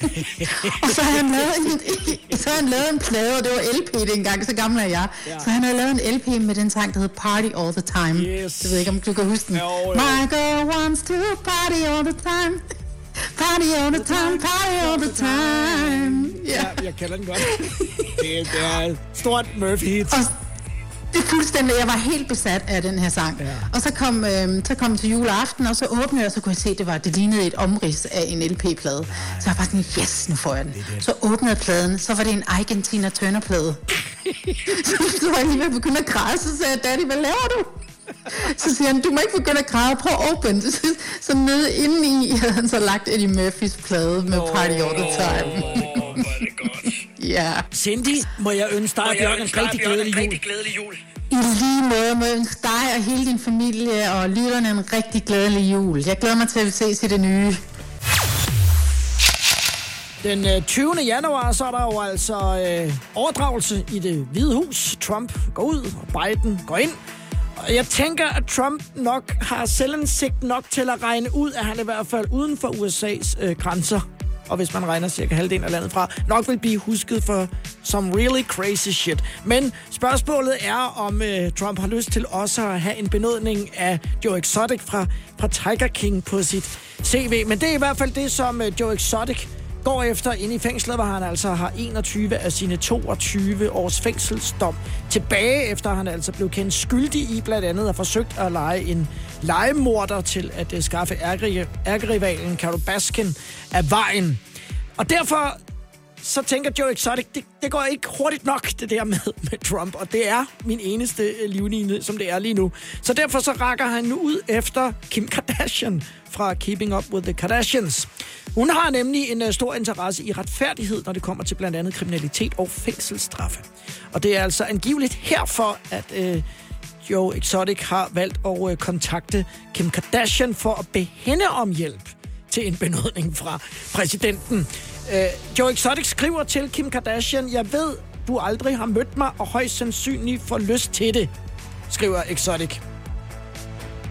og så havde han lavet en, så han lavet en plade, og det var LP dengang, så gammel er jeg. Ja. Så han havde lavet en LP med den sang, der hed Party All the Time. Yes. Jeg ved ikke, om du kan huske den. Jo, jo. My girl wants to party all the time. Party all the time, party all the time. Ja, ja jeg kender den godt. Det, det er stort Murphy-hit. Det er fuldstændig, jeg var helt besat af den her sang. Ja. Og så kom, øh, så kom til juleaften, og så åbnede jeg, og så kunne jeg se, at det, var, det lignede et omrids af en LP-plade. Så jeg var sådan, yes, nu får jeg den. Så åbnede pladen, så var det en Argentina Turner-plade. så, så var jeg lige ved at begynde at græde, så sagde jeg, Daddy, hvad laver du? Så siger han, du må ikke begynde at græde, prøv at åbne Så, så nede inde i havde han så lagt Eddie Murphys plade med Party All The Time. Oh, ja. Cindy, må jeg ønske dig Bjørn en rigtig glædelig jul. glædelig jul. I lige måde må jeg ønske dig og hele din familie og lytterne en rigtig glædelig jul. Jeg glæder mig til at se til det nye. Den 20. Øh, januar, så er der jo altså øh, overdragelse i det hvide hus. Trump går ud, og Biden går ind. Jeg tænker, at Trump nok har selvindsigt nok til at regne ud, at han i hvert fald uden for USA's øh, grænser og hvis man regner cirka halvdelen af landet fra, nok vil blive husket for some really crazy shit. Men spørgsmålet er, om øh, Trump har lyst til også at have en benådning af Joe Exotic fra, fra Tiger King på sit CV. Men det er i hvert fald det, som øh, Joe Exotic går efter inde i fængslet, hvor han altså har 21 af sine 22 års fængselsdom tilbage, efter han altså blev kendt skyldig i blandt andet at forsøgt at lege en legemorder til at øh, skaffe ærgerivalen Carol Baskin af vejen. Og derfor så tænker Joe Exotic, det, det går ikke hurtigt nok, det der med, med Trump. Og det er min eneste øh, livline, som det er lige nu. Så derfor så rækker han nu ud efter Kim Kardashian fra Keeping Up with the Kardashians. Hun har nemlig en uh, stor interesse i retfærdighed, når det kommer til blandt andet kriminalitet og fængselsstraffe. Og det er altså angiveligt herfor, at uh, Joe Exotic har valgt at uh, kontakte Kim Kardashian for at bede hende om hjælp til en benådning fra præsidenten. Uh, Joe Exotic skriver til Kim Kardashian, jeg ved, du aldrig har mødt mig, og højst sandsynligt får lyst til det, skriver Exotic.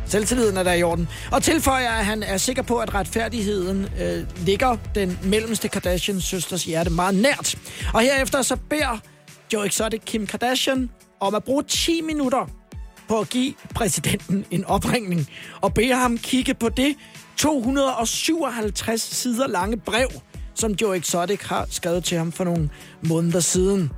Selvtilliden er der i orden. Og tilføjer, at han er sikker på, at retfærdigheden øh, ligger den mellemste Kardashians søsters hjerte meget nært. Og herefter så beder Joe Exotic Kim Kardashian om at bruge 10 minutter på at give præsidenten en opringning og bede ham kigge på det, 257 sider lange brev, som Joe Exotic har skrevet til ham for nogle måneder siden.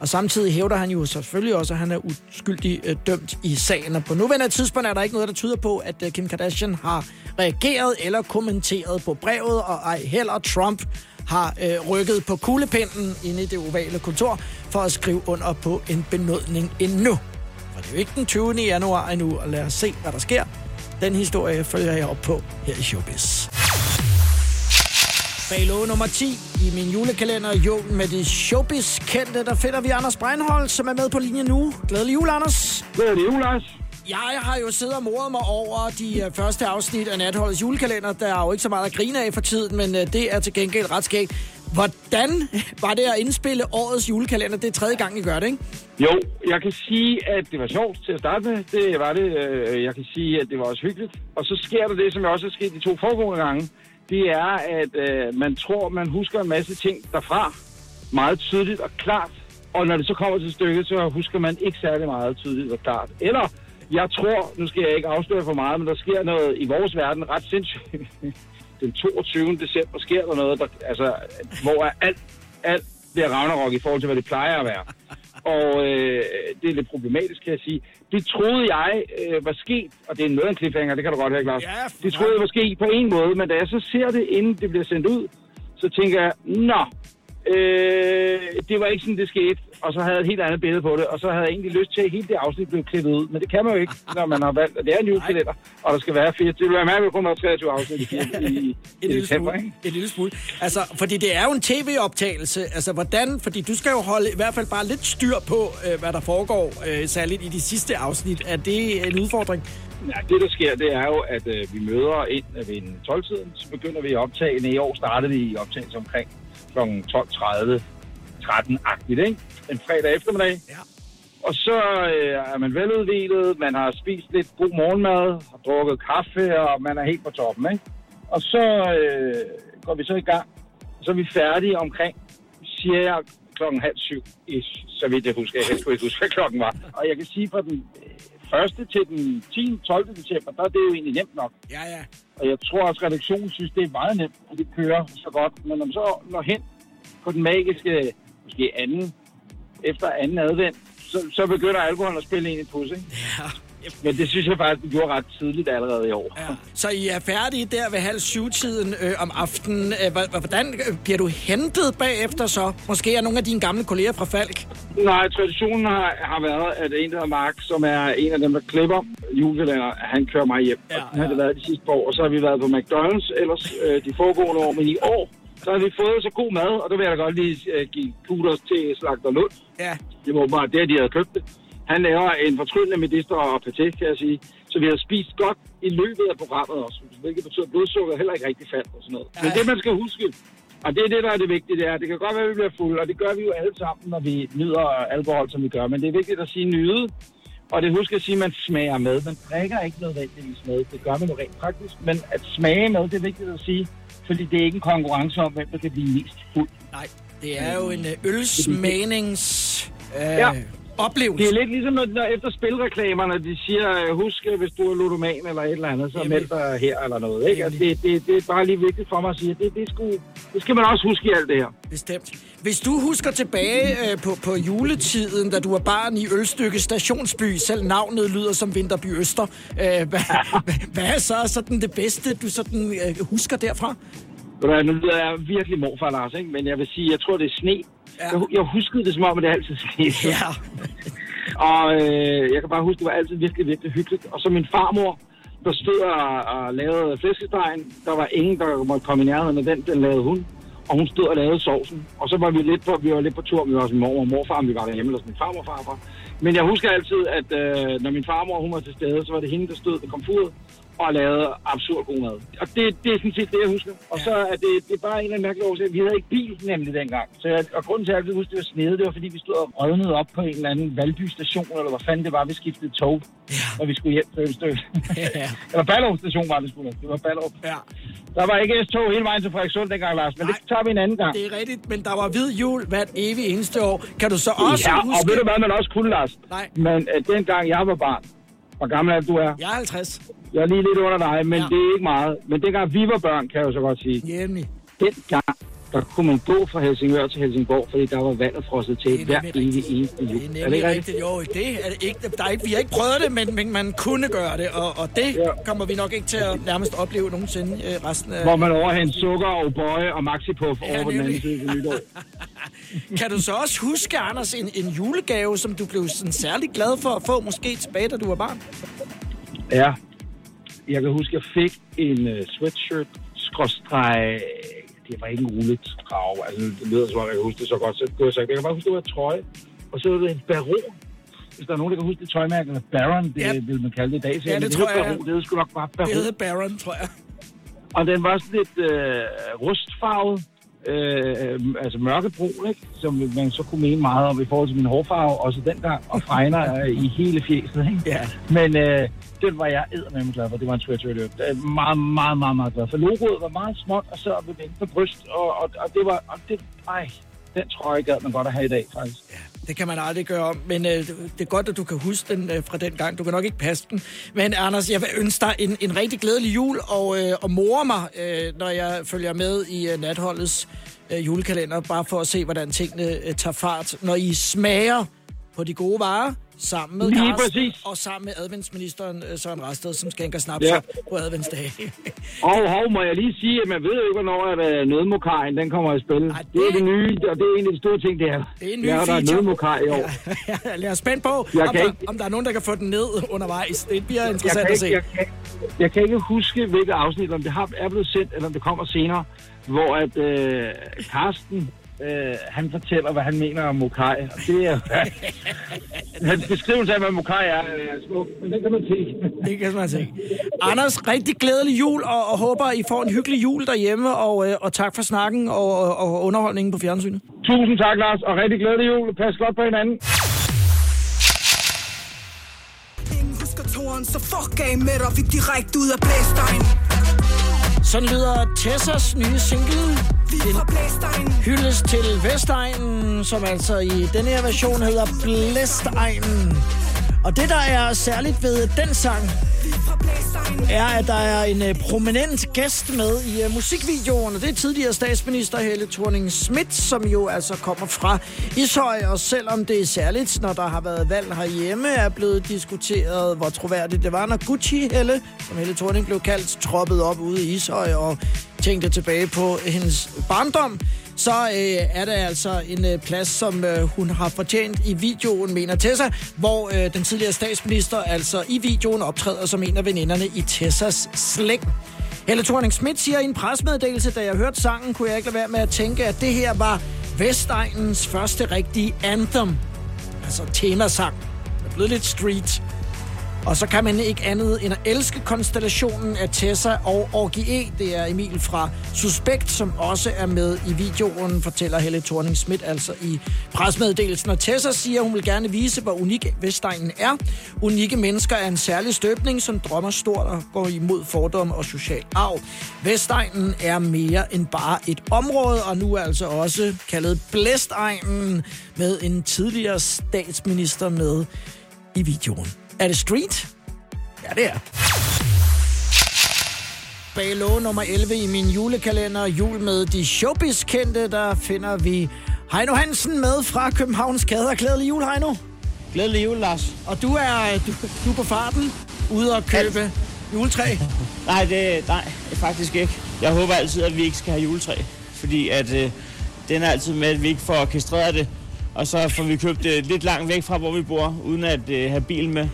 Og samtidig hævder han jo selvfølgelig også, at han er uskyldig øh, dømt i sagen. Og på nuværende tidspunkt er der ikke noget, der tyder på, at øh, Kim Kardashian har reageret eller kommenteret på brevet, og ej heller Trump har øh, rykket på kuglepinden inde i det ovale kontor for at skrive under på en benådning endnu. For det er jo ikke den 20. januar endnu, og lad os se, hvad der sker. Den historie følger jeg op på her i Showbiz. Bag låge nummer 10 i min julekalender, julen med de showbiz kendte, der finder vi Anders Breinholt, som er med på linjen nu. Glædelig jul, Anders. Glædelig jul, Lars. Jeg har jo siddet og moret mig over de uh, første afsnit af Natholdets julekalender. Der er jo ikke så meget at grine af for tiden, men uh, det er til gengæld ret skægt. Hvordan var det at indspille årets julekalender? Det er tredje gang, I gør det, ikke? Jo, jeg kan sige, at det var sjovt til at starte med. Det var det. Øh, jeg kan sige, at det var også hyggeligt. Og så sker der det, som også er sket de to foregående gange. Det er, at øh, man tror, man husker en masse ting derfra. Meget tydeligt og klart. Og når det så kommer til stykket, så husker man ikke særlig meget tydeligt og klart. Eller, jeg tror, nu skal jeg ikke afsløre for meget, men der sker noget i vores verden ret sindssygt. Den 22. december sker der noget, der, altså, hvor er alt, alt bliver Ragnarok i forhold til, hvad det plejer at være. Og øh, det er lidt problematisk, kan jeg sige. Det troede jeg øh, var sket, og det er noget af en cliffhanger, det kan du godt høre, Claus. Ja, det troede jeg var sket på en måde, men da jeg så ser det, inden det bliver sendt ud, så tænker jeg, nå, øh, det var ikke sådan, det skete. Og så havde jeg et helt andet billede på det, og så havde jeg egentlig lyst til, at hele det afsnit blev klippet ud. Men det kan man jo ikke, når man har valgt, at det er en julekalender, og der skal være 24. Det vil være mærkeligt, at kun være 23 afsnit i, i, i, i december, ikke? En lille smule. Altså, fordi det er jo en tv-optagelse. Altså, hvordan... Fordi du skal jo holde i hvert fald bare lidt styr på, øh, hvad der foregår, øh, særligt i de sidste afsnit. Er det en udfordring? Ja, det der sker, det er jo, at øh, vi møder ind øh, ved en 12-tiden, så begynder vi at optage. I år startede vi i optagelse omkring kl. 12.30, 13-agtigt, ikke? En fredag eftermiddag. Ja. Og så øh, er man veludvilet, man har spist lidt god morgenmad, har drukket kaffe, og man er helt på toppen, ikke? Og så øh, går vi så i gang. Så er vi færdige omkring, siger jeg, klokken halv syv, ish, så vidt jeg husker. Jeg kan ikke huske, hvad klokken var. Og jeg kan sige, fra den øh, første til den 10. 12. december, der er det jo egentlig nemt nok. Ja, ja. Og jeg tror også, at redaktionen synes, det er meget nemt, og det kører så godt. Men når man så når hen på den magiske, måske anden, efter anden advent, så, så begynder alkoholen at spille ind i pus, ikke? Ja. Men det synes jeg faktisk, vi gjorde ret tidligt allerede i år. Ja. Så I er færdige der ved halv syv-tiden øh, om aftenen. Øh, hvordan øh, bliver du hentet bagefter så? Måske er nogle af dine gamle kolleger fra Falk. Nej, traditionen har, har været, at en, der hedder Mark, som er en af dem, der klipper julekalender, han kører mig hjem. Ja, og det har det været de sidste par år. Og så har vi været på McDonald's ellers øh, de foregående år. Men i år, så har vi fået så god mad, og der vil jeg da godt lige øh, give kudos til Slagter Lund. Ja. Det var bare der, de havde købt det. Han laver en fortryllende medister og paté, kan jeg sige. Så vi har spist godt i løbet af programmet også, hvilket betyder, at blodsukker heller ikke rigtig faldt og sådan noget. Men det, man skal huske, og det er det, der er det vigtige, det er, det kan godt være, at vi bliver fulde, og det gør vi jo alle sammen, når vi nyder alkohol, som vi gør. Men det er vigtigt at sige nyde, og det husk at sige, at man smager med. Man drikker ikke nødvendigvis med, det gør man jo rent praktisk. Men at smage med, det er vigtigt at sige, fordi det er ikke en konkurrence om, hvem der kan blive mest fuld. Nej, det er jo en øh, ølsmagnings... Øh, Ja. oplevelse. Det er lidt ligesom, når, når efter spilreklamerne, de siger, øh, husk, øh, hvis du er ludoman eller et eller andet, så meld dig her eller noget. Ikke? Altså, det, det, det er bare lige vigtigt for mig at sige, at det, det, sgu, det skal man også huske i alt det her. Bestemt. Hvis du husker tilbage øh, på, på juletiden, da du var barn i Ølstykke Stationsby, selv navnet lyder som Vinterby Øster, øh, hvad, hvad, hvad er så sådan det bedste, du sådan, øh, husker derfra? Ved Nu lyder jeg virkelig morfar, Lars, ikke? men jeg vil sige, jeg tror, det er sne. Ja. Jeg, jeg huskede det som om, at det altid sne. Ja. Og øh, jeg kan bare huske, det var altid virkelig, virkelig hyggeligt. Og så min farmor, der stod og, og lavede flæskestegen. Der var ingen, der måtte komme i nærheden af den, den lavede hun. Og hun stod og lavede sovsen. Og så var vi lidt på, vi var lidt på tur med vores mor og morfar, vi var derhjemme hos min farmor og farfar. Men jeg husker altid, at øh, når min farmor hun var til stede, så var det hende, der stod ved komfuret og lavede absurd god mad. Og det, det er sådan set det, jeg husker. Og så er det, det er bare en eller anden mærkelig årsag. Vi havde ikke bil nemlig dengang. Så jeg, og grunden til, at jeg altid husker, det var snede, det var fordi, vi stod og rødnede op på en eller anden Valby station, eller hvad fanden det var, vi skiftede tog, ja. når vi skulle hjem til Ølstykke. Ja. eller Ballerup station var det sgu. Det var Ballerup. Ja. Der var ikke S-tog hele vejen til Frederikssund dengang, Lars, men Nej. det tager vi en anden gang. Det er rigtigt, men der var hvid jul hvert evig eneste år. Kan du så også ja, huske... og ved du hvad man også kunne, Lars? Nej. Men uh, dengang jeg var barn, Hvor gammel er du er? Jeg er 50. Jeg er lige lidt under dig, men ja. det er ikke meget. Men dengang vi var børn, kan jeg jo så godt sige. Jævnlig. Dengang, der kunne man gå fra Helsingør til Helsingborg, fordi der var vandet frosset til hver evig eneste jul. Det er nemlig rigtigt. Jo, det er det ikke. Der er ikke. Vi har ikke prøvet det, men, men man kunne gøre det, og, og det ja. kommer vi nok ikke til at nærmest opleve nogensinde øh, resten af... Hvor man overhændte sukker og bøje og maxipuff Ja, over på den anden nemlig. side af nytår. Kan du så også huske, Anders, en, en julegave, som du blev sådan særlig glad for at få, måske tilbage, da du var barn? Ja. Jeg kan huske, jeg fik en uh, sweatshirt, skråstreg, det var ikke en rullet krav. Altså, det lyder som om, jeg kan huske det så godt. Så det var sagt, jeg kan bare huske, det var en trøje. Og så var det en baron. Hvis der er nogen, der kan huske det tøjmærke, eller Baron, det Ja. vil man kalde det i dag. Så Ja, det men tror jeg. Baron, det hed sgu nok bare Det Baron. hedder Baron, tror jeg. Og den var sådan lidt øh, rustfarvet, øh, altså mørkebrun, ikke? som man så kunne mene meget om i forhold til min hårfarve, også dengang, og fregner øh, i hele fjeset. Ikke? Ja. Men øh, den var jeg eddermame glad for. Det var en sweatshirt. Jeg er meget, meget, meget, meget glad for. Logoet var meget småt, og så ved på bryst, og, og, og det var... Og det, ej, den trøje gad man godt at have i dag, faktisk. Det kan man aldrig gøre om, men øh, det er godt, at du kan huske den øh, fra den gang. Du kan nok ikke passe den. Men Anders, jeg vil ønske dig en, en rigtig glædelig jul, og, øh, og more mig, øh, når jeg følger med i øh, natholdets øh, julekalender, bare for at se, hvordan tingene øh, tager fart. Når I smager på de gode varer, sammen med Lige Carsten, præcis. og sammen med adventsministeren øh, Søren Rasted, som skænker snaps Ja. på adventsdag. Og hov, må jeg lige sige, at man ved jo ikke, hvornår at nødmokajen, den kommer i spil. Ej, det... er det nye, og det er en af de store ting, det er. Det er en ny ja, der er nødmokaj i år. Ja, lad os spændt på, Jeg om der, ikke- om der er nogen, der kan få den ned undervejs. Det bliver jeg interessant kan, at se. ikke, jeg, kan, jeg kan ikke huske, hvilket afsnit, om det har, er blevet sendt, eller om det kommer senere, hvor at øh, Karsten, øh, han fortæller, hvad han mener om Mokai. Og det er... Hans beskrivelse af, hvad Mokai er, er smuk, men det kan man se. Det kan man se. Anders, rigtig glædelig jul, og, og håber, I får en hyggelig jul derhjemme, og, øh, og tak for snakken og, og, og underholdningen på fjernsynet. Tusind tak, Lars, og rigtig glædelig jul. Pas godt på hinanden. Ingen husker toren, så fuck af med dig, vi direkte ud af blæstegn. Sådan lyder Tessas nye single. En hyldest til Vestegnen, som altså i denne her version hedder Blæstegnen. Og det, der er særligt ved den sang, er, at der er en øh, prominent gæst med i øh, uh, musikvideoen, og det er tidligere statsminister Helle thorning Schmidt, som jo altså kommer fra Ishøj, og selvom det er særligt, når der har været valg herhjemme, er blevet diskuteret, hvor troværdigt det var, når Gucci Helle, som Helle Thorning blev kaldt, troppede op ude i Ishøj. Og tænkte tilbage på hendes barndom, så øh, er der altså en øh, plads, som øh, hun har fortjent i videoen, mener Tessa, hvor øh, den tidligere statsminister altså i videoen optræder som en af veninderne i Tessas slæng. Helle thorning Schmidt siger i en presmeddelelse, da jeg hørte sangen, kunne jeg ikke lade være med at tænke, at det her var Vestegnens første rigtige anthem. Altså temasang. Det er blevet lidt street. Og så kan man ikke andet end at elske konstellationen af Tessa og Orgie e. Det er Emil fra Suspekt, som også er med i videoen, fortæller Helle thorning Schmidt altså i presmeddelelsen. Og Tessa siger, at hun vil gerne vise, hvor unik Vestegnen er. Unikke mennesker er en særlig støbning, som drømmer stort og går imod fordomme og social arv. Vestegnen er mere end bare et område, og nu er altså også kaldet Blæstegnen med en tidligere statsminister med i videoen. Er det street? Ja, det er. Bag låge nummer 11 i min julekalender, jul med de showbiz-kendte, der finder vi Heino Hansen med fra Københavns Kader. Glædelig jul, Heino. Glædelig jul, Lars. Og du er, du, du er på farten, ude at købe juletræ. Nej, det nej, faktisk ikke. Jeg håber altid, at vi ikke skal have juletræ. Fordi at, øh, den er altid med, at vi ikke får orkestreret det. Og så får vi købt det lidt langt væk fra, hvor vi bor, uden at øh, have bil med.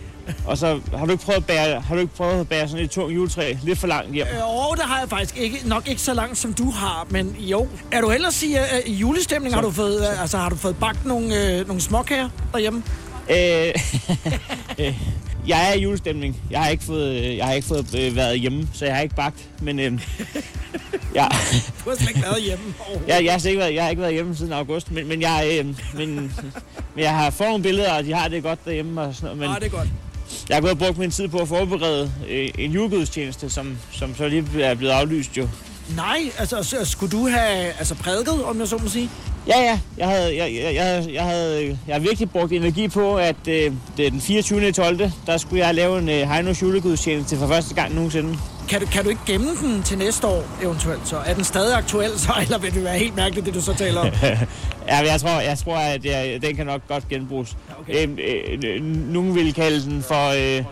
Og så har du ikke prøvet at bære, har du ikke prøvet at bære sådan et tungt juletræ lidt for langt hjem? Øh, og det har jeg faktisk ikke, nok ikke så langt, som du har, men jo. Er du ellers i, uh, i julestemning? Har du fået, uh, altså, har du fået bagt nogle, uh, nogle småkager derhjemme? Øh, øh, jeg er i julestemning. Jeg har ikke fået, øh, jeg har ikke fået øh, været hjemme, så jeg har ikke bagt. Men øh, jeg, Du har slet ikke været hjemme. jeg, jeg, har ikke været, jeg har ikke været hjemme siden august, men, men, jeg, øh, men, men jeg har fået nogle billeder, og de har det godt derhjemme. Og sådan noget, men Ah, det er godt. Jeg har gået og brugt min tid på at forberede øh, en julegudstjeneste, som, som så lige er blevet aflyst jo. Nej, altså så skulle du have altså, prædiket, om jeg så må sige? Ja, ja. Jeg havde, jeg, jeg, jeg, havde, jeg havde jeg virkelig brugt energi på, at øh, det er den 24. 12. der skulle jeg lave en øh, Heinos julegudstjeneste for første gang nogensinde. Kan du, kan du ikke gemme den til næste år eventuelt så? Er den stadig aktuel så, eller vil det være helt mærkeligt, det du så taler om? ja, jeg tror, jeg tror at jeg, den kan nok godt genbruges. Okay. øh, øh, nogen vil kalde den for øh,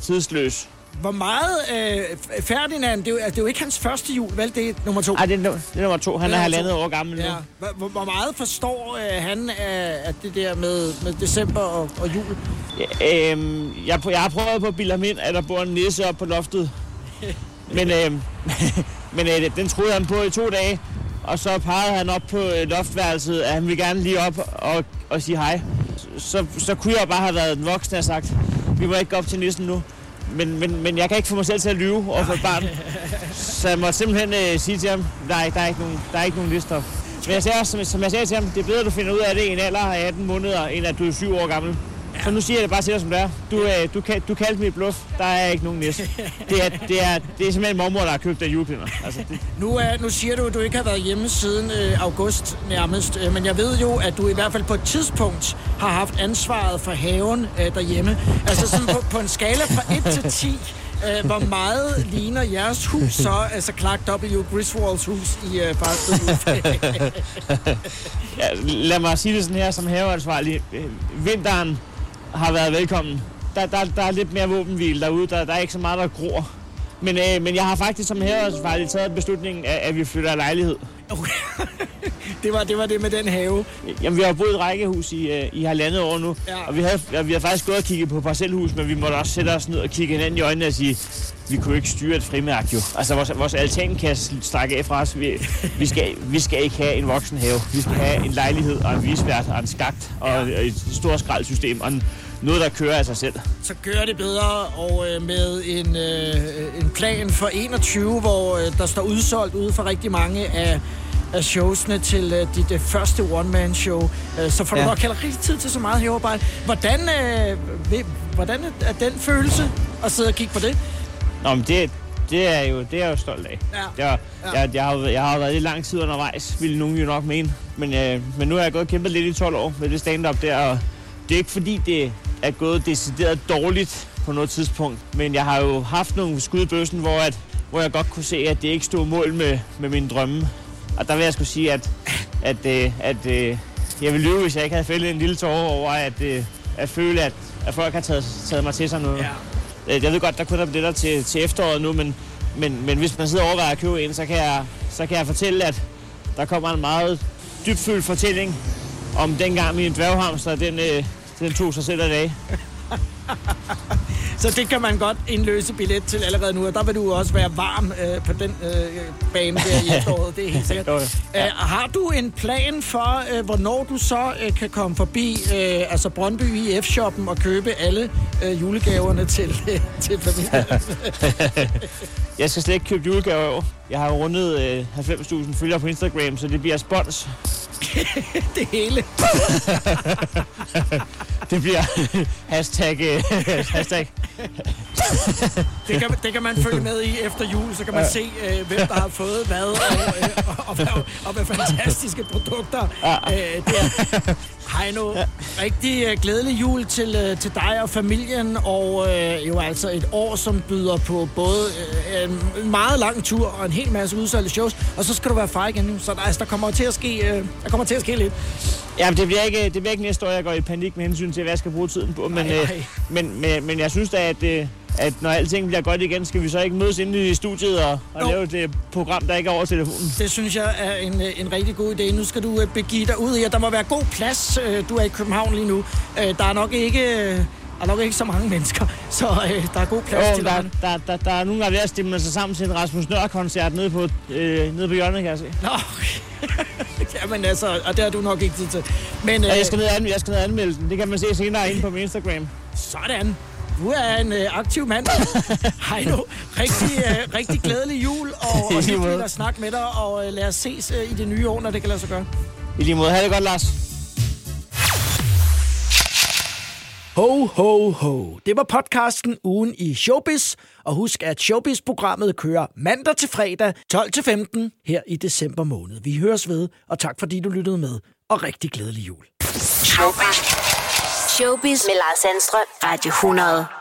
tidsløs. Hvor meget øh, Ferdinand, det er, jo, det er jo ikke hans første jul, vel? Det er nummer to. Nej, det, er, det er nummer to. Han er, er halvandet år gammel nu. Ja. Hvor, hvor meget forstår øh, han af, af det der med, med december og, og jul? Ja, øh, jeg, jeg har prøvet på at bilde ham ind, at der bor en nisse op på loftet. men øh, men øh, den troede han på i to dage. Og så pegede han op på øh, loftværelset, at han ville gerne lige op og, og sige hej. Så, så kunne jeg bare have været den voksne og sagt, vi må ikke gå op til nissen nu men, men, men jeg kan ikke få mig selv til at lyve over for et barn. Så jeg må simpelthen øh, sige til ham, nej, der er ikke nogen, der er ikke nogen lister. Men jeg sagde også, som, som jeg sagde til ham, det er bedre, at du finder ud af det i en alder af 18 måneder, end at du er 7 år gammel. Ja. Så nu siger jeg det bare til dig, som det er. Du, øh, du, kan, du kaldte mit bluff. Der er ikke nogen næste. Det er, det er, det er simpelthen mormor, der har købt den julepinder. Altså, det... nu, er, nu siger du, at du ikke har været hjemme siden øh, august nærmest. Øh, men jeg ved jo, at du i hvert fald på et tidspunkt har haft ansvaret for haven øh, derhjemme. Altså sådan på, på en skala fra 1 til 10. Øh, hvor meget ligner jeres hus så, altså Clark W. Griswolds hus i øh, Farsted ja, Lad mig sige det sådan her som haveansvarlig. Vinteren har været velkommen. Der, der, der er lidt mere våbenhvile derude. Der, der er ikke så meget, der gror. Men, øh, men jeg har faktisk som haveansvarlig taget beslutningen, at, at vi flytter lejlighed. Okay. det, var, det var det med den have. Jamen, vi har boet i rækkehus i, uh, i halvandet år nu. Ja. Og vi har, ja, vi har faktisk gået og kigget på parcelhus, men vi måtte også sætte os ned og kigge hinanden i øjnene og sige, vi kunne ikke styre et frimærke jo. Altså, vores, vores altankasse strække af fra os. Vi, vi, skal, vi skal ikke have en voksen have. Vi skal have en lejlighed og en visvært og en skagt og ja. et stort skraldsystem og en, noget, der kører af sig selv. Så kører det bedre, og øh, med en, øh, en plan for 21, hvor øh, der står udsolgt ude for rigtig mange af af showsene til uh, dit uh, første one-man-show. Uh, så får du ja. nok heller rigtig tid til så meget heroverarbejde. Hvordan, ved, hvordan er den følelse at sidde og kigge på det? Nå, men det, det er jo, det er jeg jo stolt af. Ja. Jeg, ja. Jeg, jeg, har, jeg har været lidt lang tid undervejs, ville nogen jo nok mene. Men, øh, men nu har jeg gået og kæmpet lidt i 12 år med det stand-up der, og det er ikke fordi, det er gået decideret dårligt på noget tidspunkt. Men jeg har jo haft nogle skud i bøssen, hvor, at, hvor jeg godt kunne se, at det ikke stod mål med, med mine drømme. Og der vil jeg skulle sige, at, at, at, øh, at, at øh, jeg ville løbe, hvis jeg ikke havde fældet en lille tårer over at, øh, at føle, at, at folk har taget, taget mig til sig noget. Ja. Jeg ved godt, der kunne der der til, til efteråret nu, men, men, men hvis man sidder og overvejer at købe en, så kan, jeg, så kan jeg fortælle, at der kommer en meget dybfølt fortælling om dengang min dværghamster, den, den tog sig selv af dag. Så det kan man godt indløse billet til allerede nu, og der vil du også være varm øh, på den øh, bane der i efteråret, det er helt sikkert. Ja. Øh, har du en plan for, øh, hvornår du så øh, kan komme forbi øh, altså Brøndby i F-shoppen og købe alle øh, julegaverne til, øh, til familien? Jeg skal slet ikke købe julegaver i år. Jeg har rundet øh, 90.000 følgere på Instagram, så det bliver spons. det hele. det bliver hashtag, øh, hashtag. det, kan, det kan man følge med i efter jul, så kan man se, øh, hvem der har fået hvad, og, øh, og, og, og, og hvad fantastiske produkter øh, der. Heino, ja. rigtig uh, glædelig jul til, uh, til dig og familien, og uh, jo altså et år, som byder på både uh, en meget lang tur og en hel masse udsolgte shows, og så skal du være far igen nu, så der, altså, der kommer til at ske, uh, der kommer til at ske lidt. Ja, det bliver, ikke, det bliver ikke næste år, jeg går i panik med hensyn til, hvad jeg skal bruge tiden på, men, ej, ej. men, men, men jeg synes da, at, at når alting bliver godt igen, skal vi så ikke mødes inde i studiet og, og lave et program, der ikke er over telefonen? Det synes jeg er en, en rigtig god idé. Nu skal du begive dig ud her. Der må være god plads. Du er i København lige nu. Der er nok ikke... Der er nok ikke så mange mennesker, så øh, der er god plads jo, til der, der, der, der, er nogen, der er ved at stemme sig sammen til en Rasmus Nør-koncert nede på, øh, nede på hjørnet, kan jeg se. Nå, Jamen altså, og det har du nok ikke tid til. Men, ja, jeg, skal ned og jeg skal ned og anmelde den. Det kan man se senere inde på min Instagram. Sådan. Du er en øh, aktiv mand. Hej nu. Rigtig, øh, rigtig glædelig jul, og, og hyggeligt at snakke med dig, og øh, lad os ses øh, i det nye år, når det kan lade sig gøre. I lige måde. Ha' det godt, Lars. Ho, ho, ho. Det var podcasten Ugen i Showbiz. Og husk, at Showbiz-programmet kører mandag til fredag 12 til 15 her i december måned. Vi høres ved, og tak fordi du lyttede med. Og rigtig glædelig jul. Showbiz. Showbiz med Lars Sandstrøm. Radio 100.